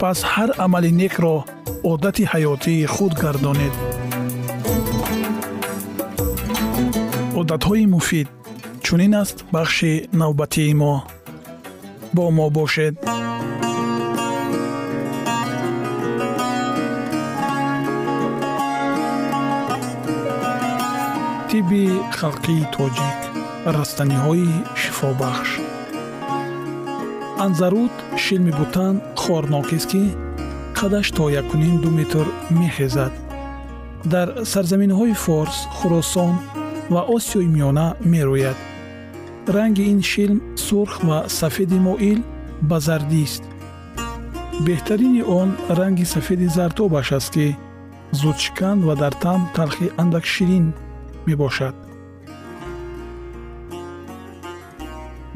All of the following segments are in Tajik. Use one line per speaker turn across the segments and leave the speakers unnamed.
пас ҳар амали некро одати ҳаётии худ гардонед. Одатҳои муфид чунин аст бахши навбатии мо? Бо мо бошед. Тибби халқии тоҷик растаниҳои шифобахш. Анзарут шилми бутан хорнокест ки қадаш то якуним ду метр мехезад дар сарзаминҳои форс хӯросон ва осиёи миёна мерӯяд. Ранги ин шилм сурх ва сафеди моил ба зардист беҳтарини он ранги сафеди зартобаш аст ки зудшикан ва дар таъм талхи андак ширин мебошад.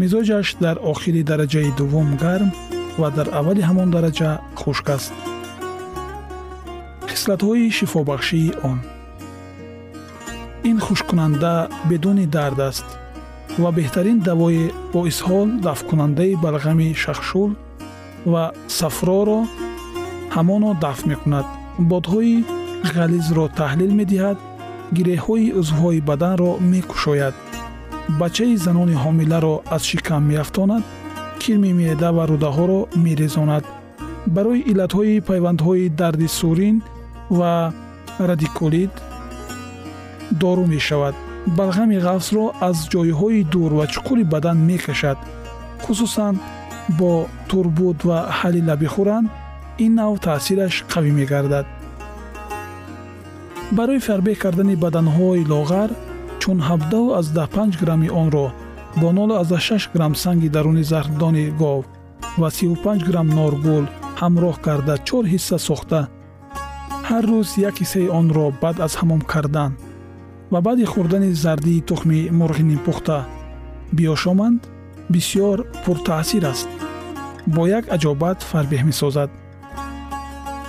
Мизоҷаш дар охири дараҷаи дуввум гарм ва дар аввали ҳамон дараҷа хушк аст. Хислатҳои шифобахшии он. Ин хушккунанда бедуни дард аст ва беҳтарин давои боисҳол дафткунандаи балғами шахшул ва сафроро ҳамоно дафт мекунад. Бодҳои ғализро таҳлил медиҳад гиреҳҳои узвҳои баданро мекушояд. Бачаи занони ҳомиларо аз шикам меафтонад кирми меъда ва рӯдаҳоро мерезонад. Барои иллатҳои пайвандҳои дарди сурин ва радикулит дору мешавад. Балғами ғафсро аз ҷойҳои дур ва чуқури бадан мекашад. Хусусан бо турбут ва ҳалила бихӯранд ин нав таъсираш қавӣ мегардад. Барои фарбеҳ кардани баданҳои лоғар чун 75 грамми онро бо 06 грамм санги даруни зархдони гов ва 35 грамм норгул ҳамроҳ карда чор ҳисса сохта. Ҳар рӯз як ҳиссаи онро баъд аз ҳамом кардан ва баъди хӯрдани зардии тухми мурғи нимпухта. Биёшоманд бисьёр пуртаъсир аст. Бо як аҷобат фарбеҳ месозад.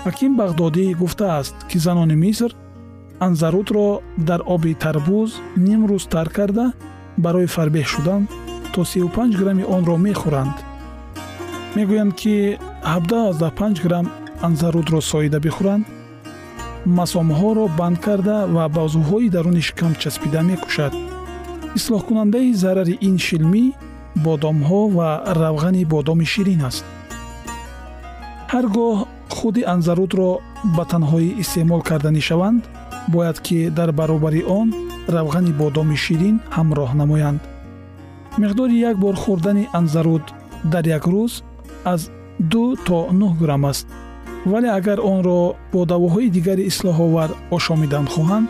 Ҳаким бағдодӣ гуфтааст ки занони миср анзарутро дар оби тарбуз ним рӯз тар карда барои фарбеҳ шудан то 35 грамми онро мехӯранд. Мегӯянд ки 75 грамм анзарутро соида бихӯранд. Масомҳоро банд карда ва бозуҳои даруни шикам часпида мекушад. Ислоҳкунандаи зарари ин шилмӣ бодомҳо ва равғани бодоми ширин аст. Ҳар гоҳ худи анзарудро ба танҳоӣ истеъмол карданӣ шаванд бояд ки дар баробари он равғани бодоми ширин ҳамроҳ намоянд. Миқдори як бор хӯрдани анзаруд дар як рӯз аз ду то нӯҳ грамм аст. Вале агар онро бо давоҳои дигари ислоҳовар ошомидан хоҳанд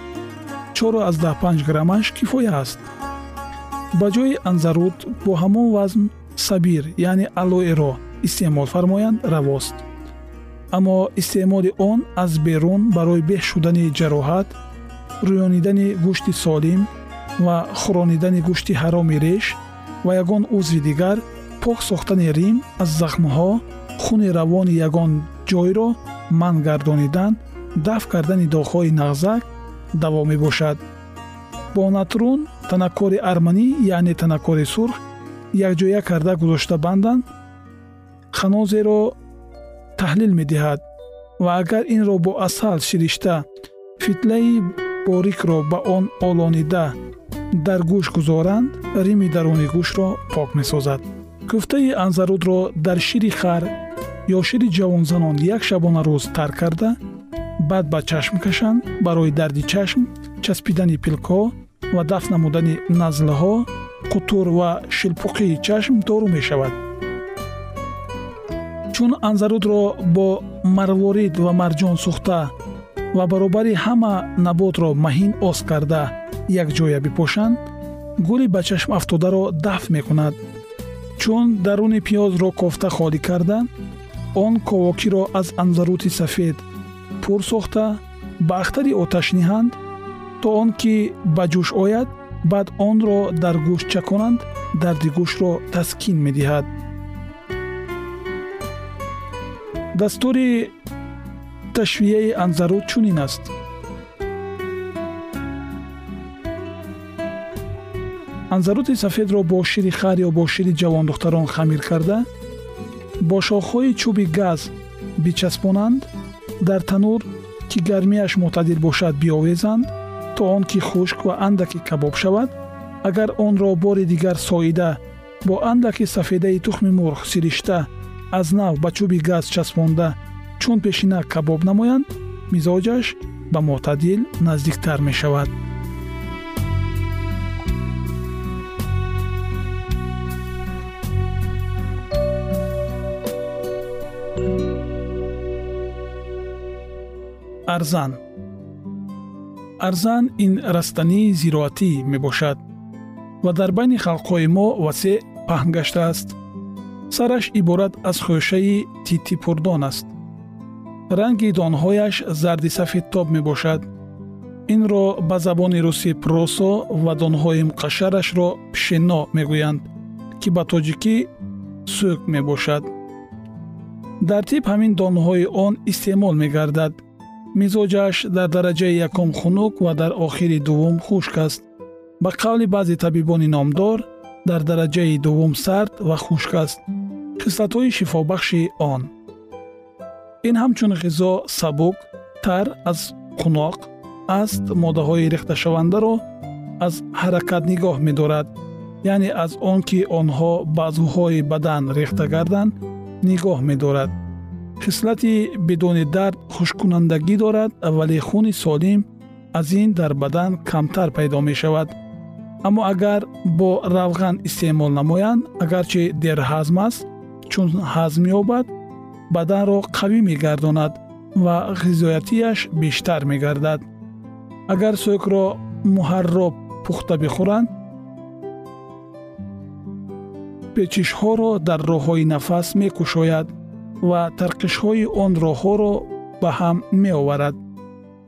чоро аз даҳпанҷ граммаш кифоя аст. Ба ҷои анзаруд бо ҳамон вазн сабир яъне алоэро истеъмол фармоянд равост. Аммо истеъмоли он аз берун барои беҳ шудани ҷароҳат рӯёнидани гӯшти солим ва хӯронидани гӯшти ҳароми реш ва ягон узви дигар пок сохтани рим аз захмҳо хуни равони ягон ҷойро манъ гардонидан дафт кардани доғҳои нағзак даво мебошад. Бо натрун танаккори арманӣ яъне танаккори сурх якҷоя карда гузошта бандан ханозеро таҳлил медиҳад ва агар инро бо асал ширишта фитлаи борикро ба он олонида дар гӯш гузоранд рими даруни гӯшро пок месозад. Кӯфтаи анзарудро дар шири хар ё шири ҷавонзанон як шабонарӯз тар карда баъд ба чашм кашанд барои дарди чашм часпидани пилкҳо ва дафт намудани назлҳо қутур ва шилпуқии чашм дору мешавад. Чун анзарудро бо марворид ва марҷон сӯхта ва баробари ҳама наботро маҳин оз карда якҷоя бипошанд гули ба чашм афтодаро дафт мекунад. Чун даруни пиёзро кофта холӣ карда он ковокиро аз анзарути сафед пур сохта ба ахтари оташ ниҳанд то он ки ба ҷӯш ояд баъд онро дар гӯшт чаконанд дарди гӯштро таскин медиҳад. Дастури ташвияи анзаруд чунин аст. анзарути сафедро бо шири хар ё бо шири ҷавондухтарон хамир карда бо шохҳои чӯби газ бичаспонанд дар танур ки гармияш мӯътадил бошад биовезанд то он ки хушк ва андаке кабоб шавад агар онро бори дигар соида бо андаке сафедаи тухми мурғ сиришта аз нав ба чӯби газ часпонда чун пешина кабоб намоянд мизоҷаш ба мӯътадил наздиктар мешавад. Арзан. Арзан ин растании зироатӣ мебошад ва дар байни халқҳои мо васеъ паҳн гаштааст сараш иборат аз хӯшаи титипурдон аст ранги донҳояш зарди сафедтоб мебошад. Инро ба забони русӣ просо ва донҳои муқашшарашро пишено мегӯянд ки ба тоҷикӣ сӯк мебошад. Дар тиб ҳамин донҳои он истеъмол мегардад. Мизоҷаш дар дараҷаи якум хунук ва дар охири дуввум хушк аст. Ба қавли баъзе табибони номдор дар дараҷаи дуввум сард ва хушк аст. Хислатҳои шифобахши он ин ҳамчун ғизо сабук тар аз қуноқ аст моддаҳои рехташавандаро аз ҳаракат нигоҳ медорад. Яъне аз он ки онҳо баъзуҳои бадан рехта гарданд нигоҳ медорад. Хислати бидуни дард хушккунандагӣ дорад вале хуни солим аз ин дар бадан камтар пайдо мешавад. Аммо агар бо равған истеъмол намоянд агарчи дерҳазм аст чун ҳазм ёбад баданро қавӣ мегардонад ва ғизоятияш бештар мегардад. Агар сӯкро муҳарроб пухта бихӯранд печишҳоро дар роҳҳои нафас мекушояд ва тарқишҳои он роҳҳоро ба ҳам меоварад.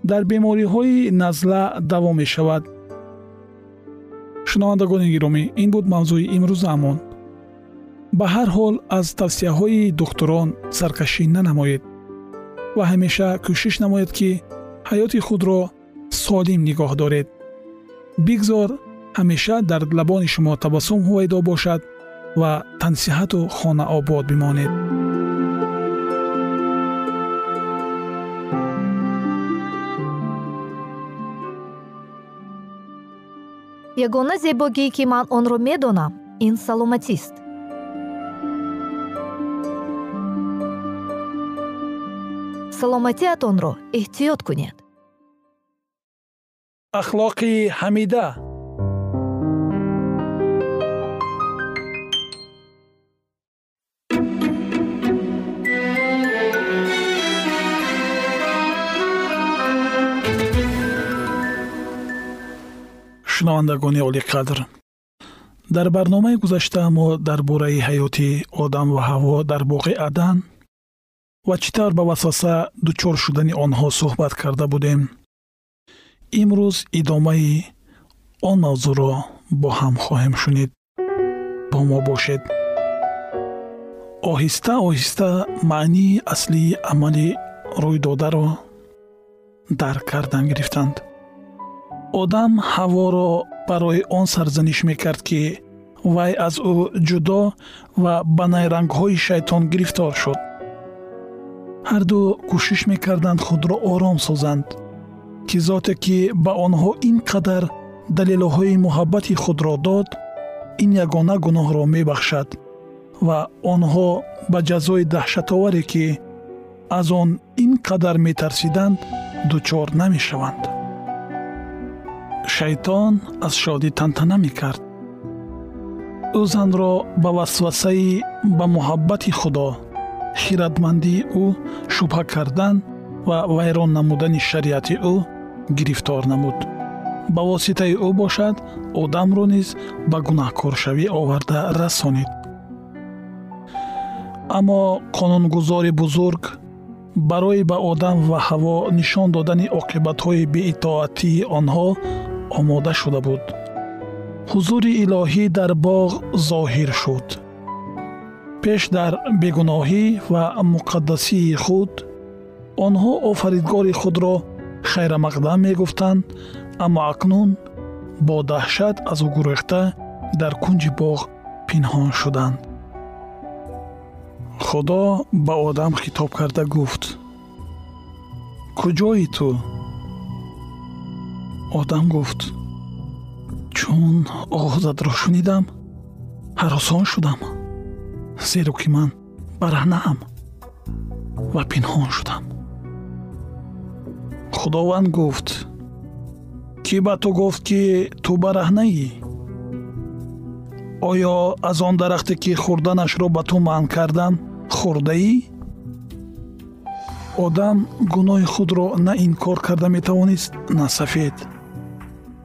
Дар бемориҳои назла даво мешавад. Шунавандагони гиромӣ ин буд мавзӯи имрӯзаамон ба ҳар ҳол аз тавсияҳои духтурон саркашӣ нанамоед ва ҳамеша кӯшиш намоед ки ҳаёти худро солим нигоҳ доред. Бигзор ҳамеша дар лабони шумо табассум ҳувайдо бошад ва тансиҳату хонаобод бимонед.
Ягона зебогие ки ман онро медонам ин саломатист. Саломатиатонро эҳтиёт кунед.
Ахлоқи ҳамида. Шунавандагони олиқадр дар барномаи гузашта мо дар бораи ҳаёти одам ва ҳаво дар боғи адан ва чӣ тавр ба васваса дучор шудани онҳо суҳбат карда будем? Имрӯз идомаи он мавзӯъро бо ҳам хоҳем шунид. Бо мо бошед. Оҳиста оҳиста маънии аслии амали рӯйдодаро дарк кардан гирифтанд. Одам ҳаворо барои он сарзаниш мекард ки вай аз ӯ ҷудо ва ба найрангҳои шайтон гирифтор шуд ҳарду кӯшиш мекарданд худро ором созанд ки зоте ки ба онҳо ин қадар далелҳои муҳаббати худро дод ин ягона гуноҳро мебахшад ва онҳо ба ҷазои даҳшатоваре ки аз он ин қадар метарсиданд дучор намешаванд. Шайтон аз шодӣ тантана мекард. Ӯ занро ба васвасаи ба муҳаббати худо хиратмандии ӯ шубҳа кардан ва вайрон намудани шариати ӯ гирифтор намуд. Ба воситаи ӯ бошад одамро низ ба гунаҳкоршавӣ оварда расонид аммо қонунгузори бузург барои ба одам ва ҳаво нишон додани оқибатҳои беитоатии онҳо омода шуда буд. Ҳузури илоҳӣ дар боғ зоҳир шуд пеш дар бегуноҳӣ ва муқаддасии худ онҳо офаридгори худро хайрамақдам мегуфтанд аммо акнун бо даҳшат аз ӯ гурехта дар кунҷи боғ пинҳон шуданд. Худо ба одам хитоб карда гуфт куҷои ту? Одам гуфт чун оғозатро шунидам? Ҳаросон шудам зеро ки ман бараҳнаам ва пинҳон шудам. Худованд гуфт кӣ ба ту гуфт ки ту бараҳнаӣ? Оё аз он дарахте ки хӯрданашро ба ту манъ кардам хӯрдаӣ одам гуноҳи худро на инкор карда метавонист на сафед.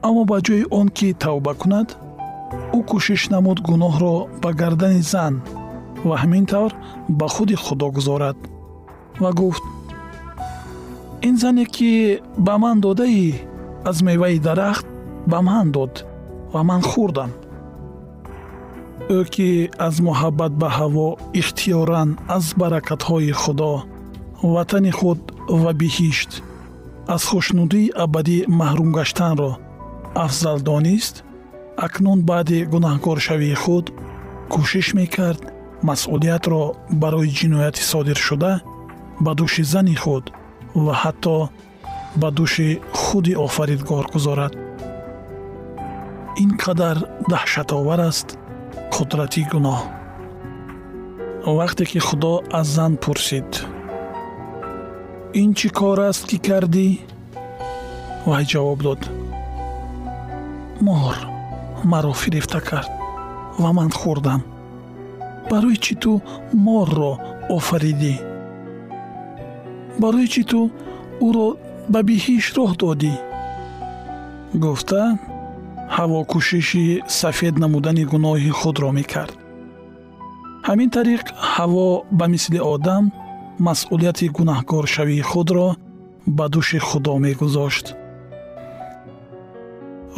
Аммо ба ҷои он ки тавба кунад ӯ кӯшиш намуд гуноҳро ба гардани зан ва ҳамин тавр ба худи худо гузорад ва гуфт ин зане ки ба ман додаӣ аз меваи дарахт ба ман дод ва ман хӯрдам. Ӯ ки аз муҳаббат ба ҳаво ихтиёран аз баракатҳои худо ватани худ ва биҳишт аз хушнудии абадӣ маҳрум гаштанро афзал донист акнун баъди гунаҳкоршавии худ кӯшиш мекард масъулиятро барои ҷинояти содиршуда ба дӯши зани худ ва ҳатто ба дӯши худи офаридгор гузорад. Ин қадар даҳшатовар аст қудрати гуноҳ. Вақте ки худо аз зан пурсид ин чӣ кор аст ки кардӣ? вай ҷавоб дод. Мор маро фирифта кард ва ман хӯрдам барои чӣ ту морро офаридӣ? Барои чӣ ту ӯро ба биҳиш роҳ додӣ? Гуфта ҳаво кӯшиши сафед намудани гуноҳи худро мекард. Ҳамин тариқ ҳаво ба мисли одам масъулияти гунаҳкоршавии худро ба дӯши худо мегузошт.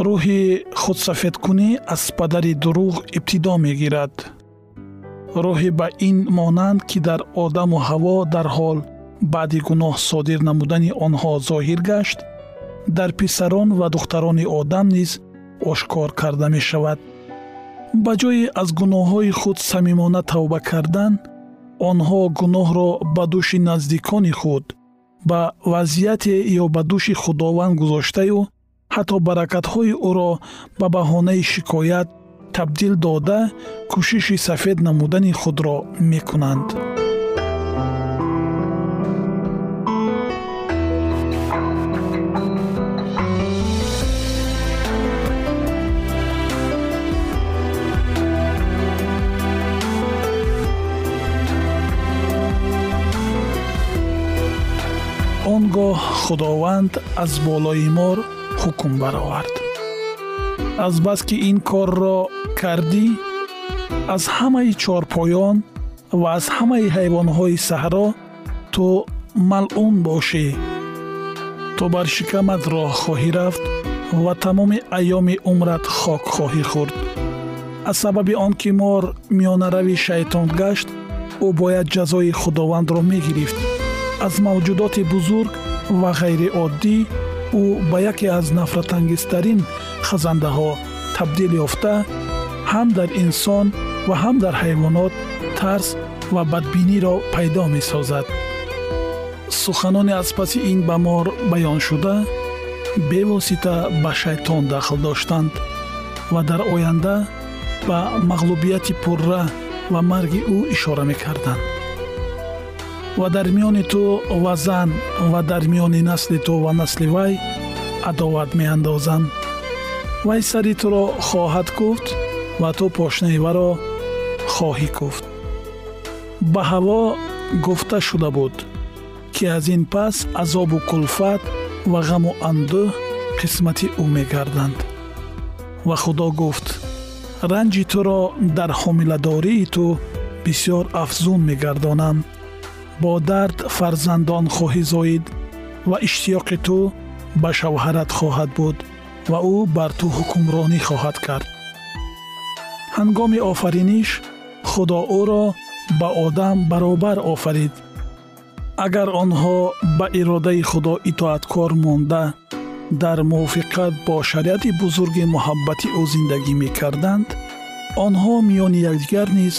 Рӯҳи худсафедкунӣ аз падари дурӯғ ибтидо мегирад роҳе ба ин монанд ки дар одаму ҳаво дар ҳол баъди гуноҳ содир намудани онҳо зоҳир гашт дар писарон ва духтарони одам низ ошкор карда мешавад. Ба ҷои аз гуноҳҳои худ самимона тавба кардан онҳо гуноҳро ба дӯши наздикони худ ба вазъияте ё ба дӯши худованд гузоштаю ҳатто баракатҳои ӯро ба баҳонаи шикоят табдил дода кӯшиши сафед намудани худро мекунанд он гоҳ худованд аз болои мор ҳукм баровард азбаски ин корро кардӣ аз ҳамаи чорпоён ва аз ҳамаи ҳайвонҳои саҳро ту малъун бошӣ. Ту бар шикамат роҳ хоҳӣ рафт ва тамоми айёми умрат хок хоҳӣ хӯрд аз сабаби он ки мор миёнарави шайтон гашт ӯ бояд ҷазои худовандро мегирифт. Аз мавҷудоти бузург ва ғайриоддӣ ӯ ба яке аз нафратангезтарин хазандаҳо табдил ёфта ҳам дар инсон ва ҳам дар ҳайвонот тарс ва бадбиниро пайдо месозад. Суханони аз паси ин ба мор баёншуда бевосита ба шайтон дахл доштанд ва дар оянда ба мағлубияти пурра ва марги ӯ ишора мекарданд. Ва дар миёни ту ва зан ва дар миёни насли ту ва насли вай адоват меандозанд. Вай сари туро хоҳад куфт ва ту пошнаи варо хоҳӣ куфт ба ҳаво гуфта шуда буд ки аз ин пас азобу кулфат ва ғаму андӯҳ қисмати ӯ мегарданд ва худо гуфт ранҷи туро дар ҳомиладории ту бисьёр афзун мегардонам бо дард фарзандон хоҳӣ зоид ва иштиёқи ту ба шавҳарат хоҳад буд ва ӯ бар ту ҳукмронӣ хоҳад кард ҳангоми офариниш худо ӯро ба одам баробар офарид. Агар онҳо ба иродаи худо итоаткор монда дар мувофиқат бо шариати бузурги муҳаббати ӯ зиндагӣ мекарданд онҳо миёни якдигар низ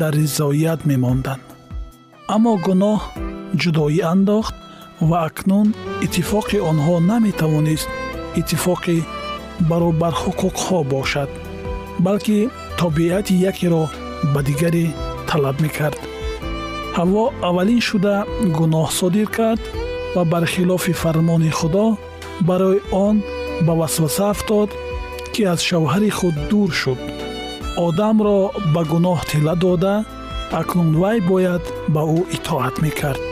дар ризоят мемонданд. Аммо гуноҳ ҷудоӣ андохт ва акнун иттифоқи онҳо наметавонист иттифоқи баробарҳуқуқҳо бошад балки тобиати якеро ба дигаре талаб мекард. ҳаво аввалин шуда гуноҳ содир кард ва бархилофи фармони худо барои он ба васваса афтод ки аз шавҳари худ дур шуд. одамро ба гуноҳ тила дода акнун вай бояд ба ӯ итоат мекард.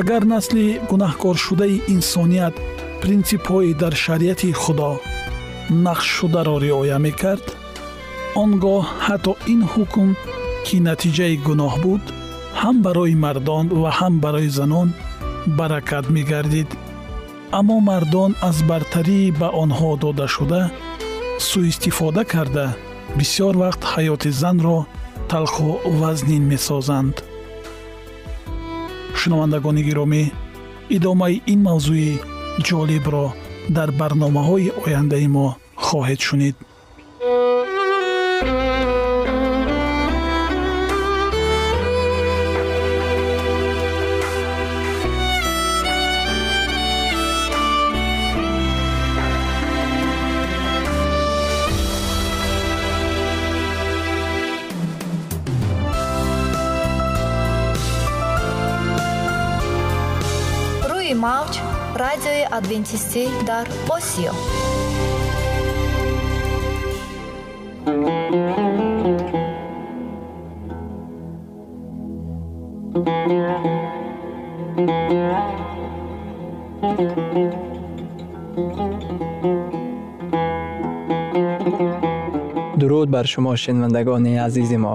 агар насли гунаҳкоршудаи инсоният принсипҳои дар шариати худо нақшшударо риоя мекард он гоҳ ҳатто ин ҳукм ки натиҷаи гуноҳ буд ҳам барои мардон ва ҳам барои занон баракат мегардид. Аммо мардон аз бартарии ба онҳо додашуда сӯистифода карда бисьёр вақт ҳаёти занро талху вазнин месозанд. Шунавандагони гиромӣ идомаи ин мавзӯи ҷолибро дар барномаҳои ояндаи мо хоҳед шунид
мавҷ радиои адвентистӣ дар осиё.
Дуруд бар шумо шинавандагони азизи мо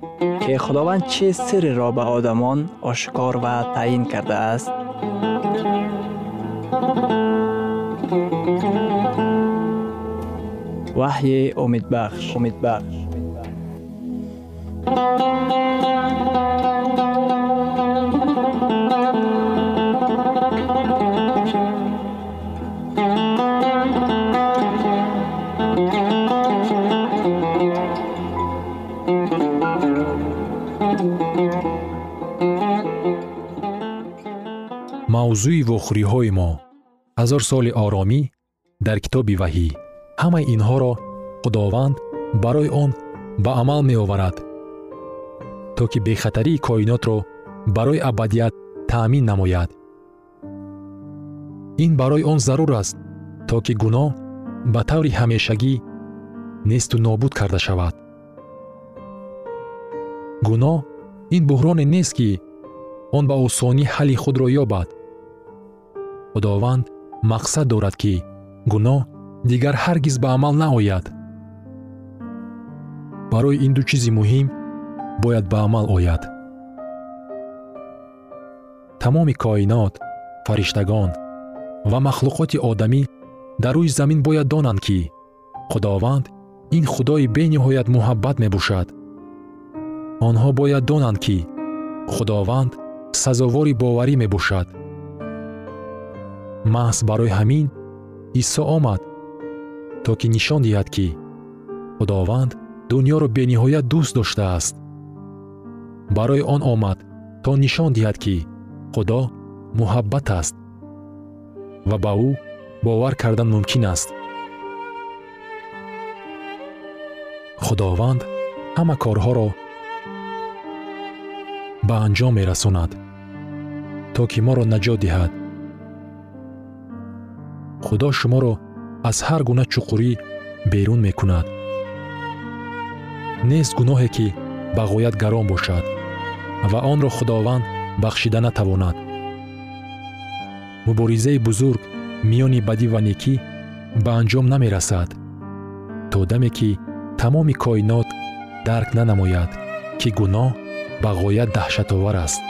که خداوند چه سر را به آدمان آشکار و تعیین کرده است. وحی امید بخش. امید بخش.
Мавзӯи вохӯриҳои мо. Ҳазор соли оромӣ дар китоби ваҳӣ. Ҳамаи инҳоро худованд барои он ба амал меоварад. То ки бехатарии коинотро барои абадият таъмин намояд. Ин барои он зарур аст то ки гуноҳ ба таври ҳамешагӣ несту нобуд карда шавад. Гуноҳ ин буҳроне нест ки он ба осонӣ ҳалли худро ёбад худованд мақсад дорад ки гуноҳ дигар ҳаргиз ба амал наояд. Барои ин ду чизи муҳим бояд ба амал ояд. Тамоми коинот фариштагон ва махлуқоти одамӣ дар рӯи замин бояд донанд ки худованд ин худои бениҳоят муҳаббат мебошад. Онҳо бояд донанд ки худованд сазовори боварӣ мебошад маҳз барои ҳамин исо омад то ки нишон диҳад ки худованд дуньёро бениҳоят дӯст доштааст. Барои он омад то нишон диҳад ки худо муҳаббат аст ва ба ӯ бовар кардан мумкин аст. Худованд ҳама корҳоро ба анҷом мерасонад то ки моро наҷот диҳад худо шуморо аз ҳар гуна чуқурӣ берун мекунад. Нест гуноҳе ки ба ғоят гарон бошад ва онро худованд бахшида натавонад. Муборизаи бузург миёни бадӣ ва некӣ ба анҷом намерасад то даме ки тамоми коинот дарк нанамояд ки гуноҳ ба ғоят даҳшатовар аст.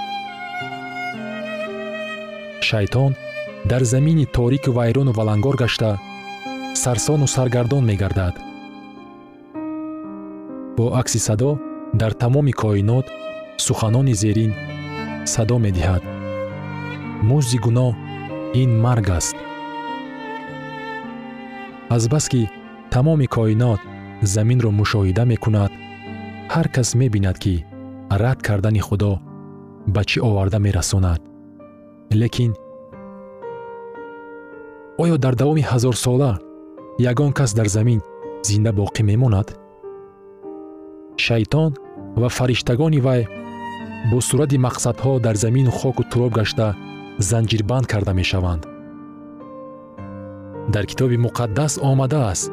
Шайтон дар замини торику вайрону валангор гашта сарсону саргардон мегардад. Бо акси садо дар тамоми коинот суханони зерин садо медиҳад. Музди гуноҳ ин марг аст. Азбаски тамоми коинот заминро мушоҳида мекунад ҳар кас мебинад ки рад кардани худо ба чӣ оварда мерасонад. Лекин оё дар давоми ҳазорсола ягон кас дар замин зинда боқӣ мемонад? Шайтон ва фариштагони вай бо сурати мақсадҳо дар замину хоку туроб гашта занҷирбанд карда мешаванд. Дар китоби муқаддас омадааст.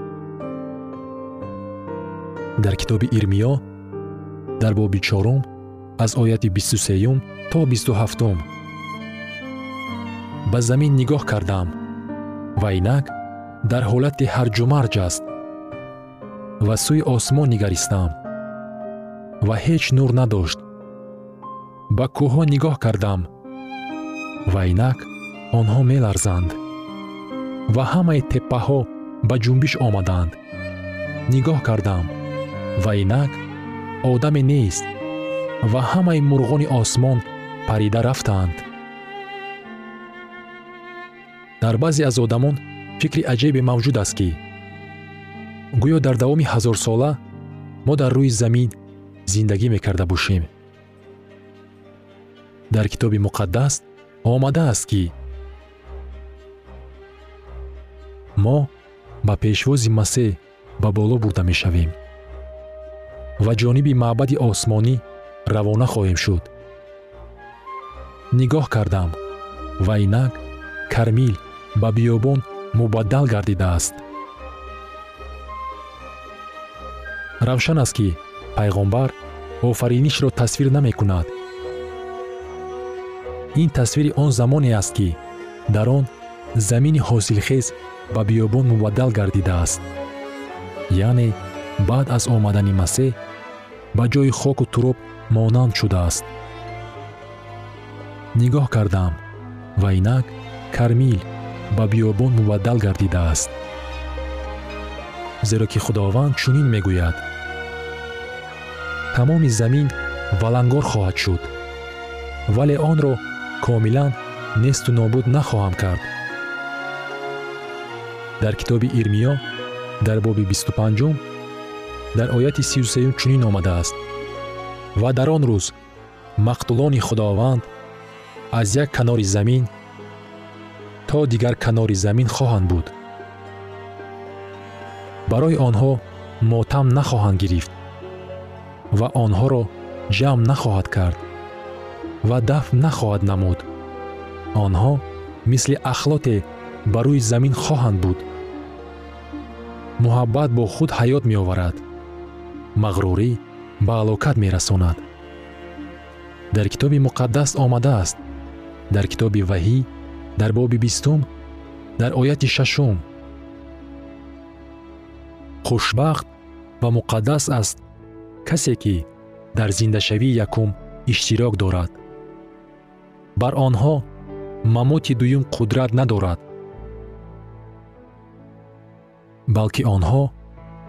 Дар китоби ирмиё дар боби чорум аз ояти бисту сеюм то бисту ҳафтум. Ба замин нигоҳ кардам ва инак дар ҳолати ҳарҷумарҷ аст ва сӯи осмон нигаристам ва ҳеҷ нур надошт. Ба кӯҳҳо нигоҳ кардам ва инак онҳо меларзанд ва ҳамаи теппаҳо ба ҷунбиш омаданд. Нигоҳ кардам ва инак одаме нест ва ҳамаи мурғони осмон парида рафтаанд дар баъзе аз одамон фикри аҷибе мавҷуд аст ки гӯё дар давоми ҳазорсола мо дар рӯи замин зиндагӣ мекарда бошем. Дар китоби муқаддас омадааст ки мо ба пешвози масеҳ ба боло бурда мешавем ва ҷониби маъбади осмонӣ равона хоҳем шуд. Нигоҳ кардам ва инак кармил ба биёбон мубаддал гардидааст. Равшан аст ки пайғомбар офаринишро тасвир намекунад. Ин тасвири он замоне аст ки дар он замини ҳосилхез ба биёбон мубаддал гардидааст. Яъне баъд аз омадани масеҳ ба ҷои хоку туроб монанд шудааст нигоҳ кардам ва инак кармил ба биёбон мубаддал гардидааст. Зеро ки худованд чунин мегӯяд. Тамоми замин валангор хоҳад шуд вале онро комилан несту нобуд нахоҳам кард. Дар китоби ирмиё дар боби бисту панҷум дар ояти сию сеюм чунин омадааст ва дар он рӯз мақтулони худованд аз як канори замин то дигар канори замин хоҳанд буд. Барои онҳо мотам нахоҳанд гирифт ва онҳоро ҷамъ нахоҳад кард ва дафн нахоҳад намуд. Онҳо мисли ахлоте ба рӯи замин хоҳанд буд. Муҳаббат бо худ ҳаёт меоварад мағрурӣ ба ҳалокат мерасонад. Дар китоби муқаддас омадааст дар китоби ваҳӣ дар боби бистум дар ояти шашум. Хушбахт ва муқаддас аст касе ки дар зиндашавии якум иштирок дорад. Бар онҳо мамоти дуюм қудрат надорад. Балки онҳо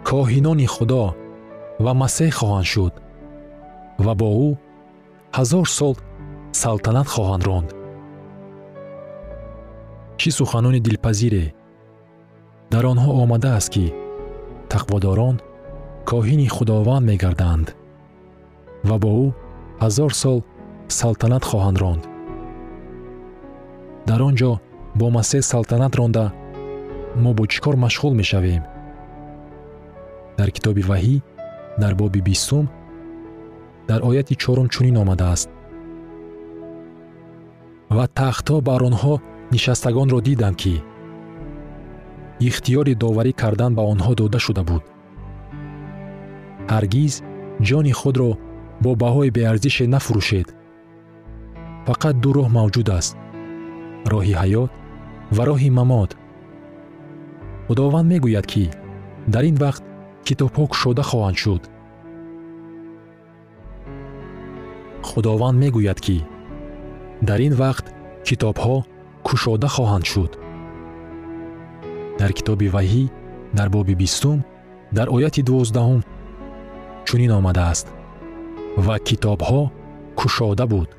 коҳинони худо ва масеҳ хоҳанд шуд ва бо ӯ ҳазор сол салтанат хоҳанд ронд чӣ суханони дилпазире. Дар онҳо омадааст ки тақводорон коҳини худованд мегарданд ва бо ӯ ҳазор сол салтанат хоҳанд ронд. Дар он ҷо бо масеҳ салтанат ронда мо бо чӣ кор машғул мешавем? Дар китоби ваҳӣ дар боби бистум дар ояти чорум чунин омадааст. Ва тахтҳо бар онҳо нишастагонро дидам ки ихтиёри доварӣ кардан ба онҳо дода шуда буд. Ҳаргиз ҷони худро бо баҳои беарзише нафурӯшед. Фақат ду роҳ мавҷуд аст роҳи ҳаёт ва роҳи мамот. Худованд мегӯяд ки дар ин вақт китобҳо кушода хоҳанд шуд. Худованд мегӯяд ки дар ин вақт китобҳо кушода хоҳанд шуд. Дар китоби ваҳӣ дар боби бистум дар ояти дувоздаҳум чунин омадааст ва китобҳо кушода буд.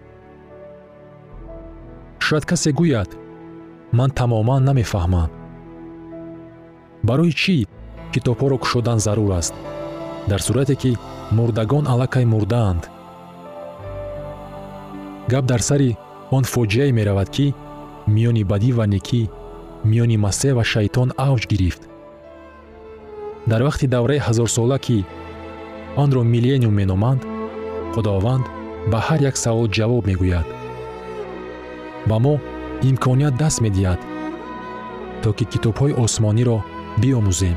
Шояд касе гӯяд ман тамоман намефаҳмам барои чӣ китобҳоро кушодан зарур аст? Дар сурате ки мурдагон аллакай мурдаанд. Гап дар сари он фоҷиае меравад ки миёни бадӣ ва некӣ миёни масеҳ ва шайтон авҷ гирифт. Дар вақти давраи ҳазорсола ки онро миллениум меноманд худованд ба ҳар як савол ҷавоб мегӯяд. Ба мо имконият даст медиҳад то ки китобҳои осмониро биомӯзем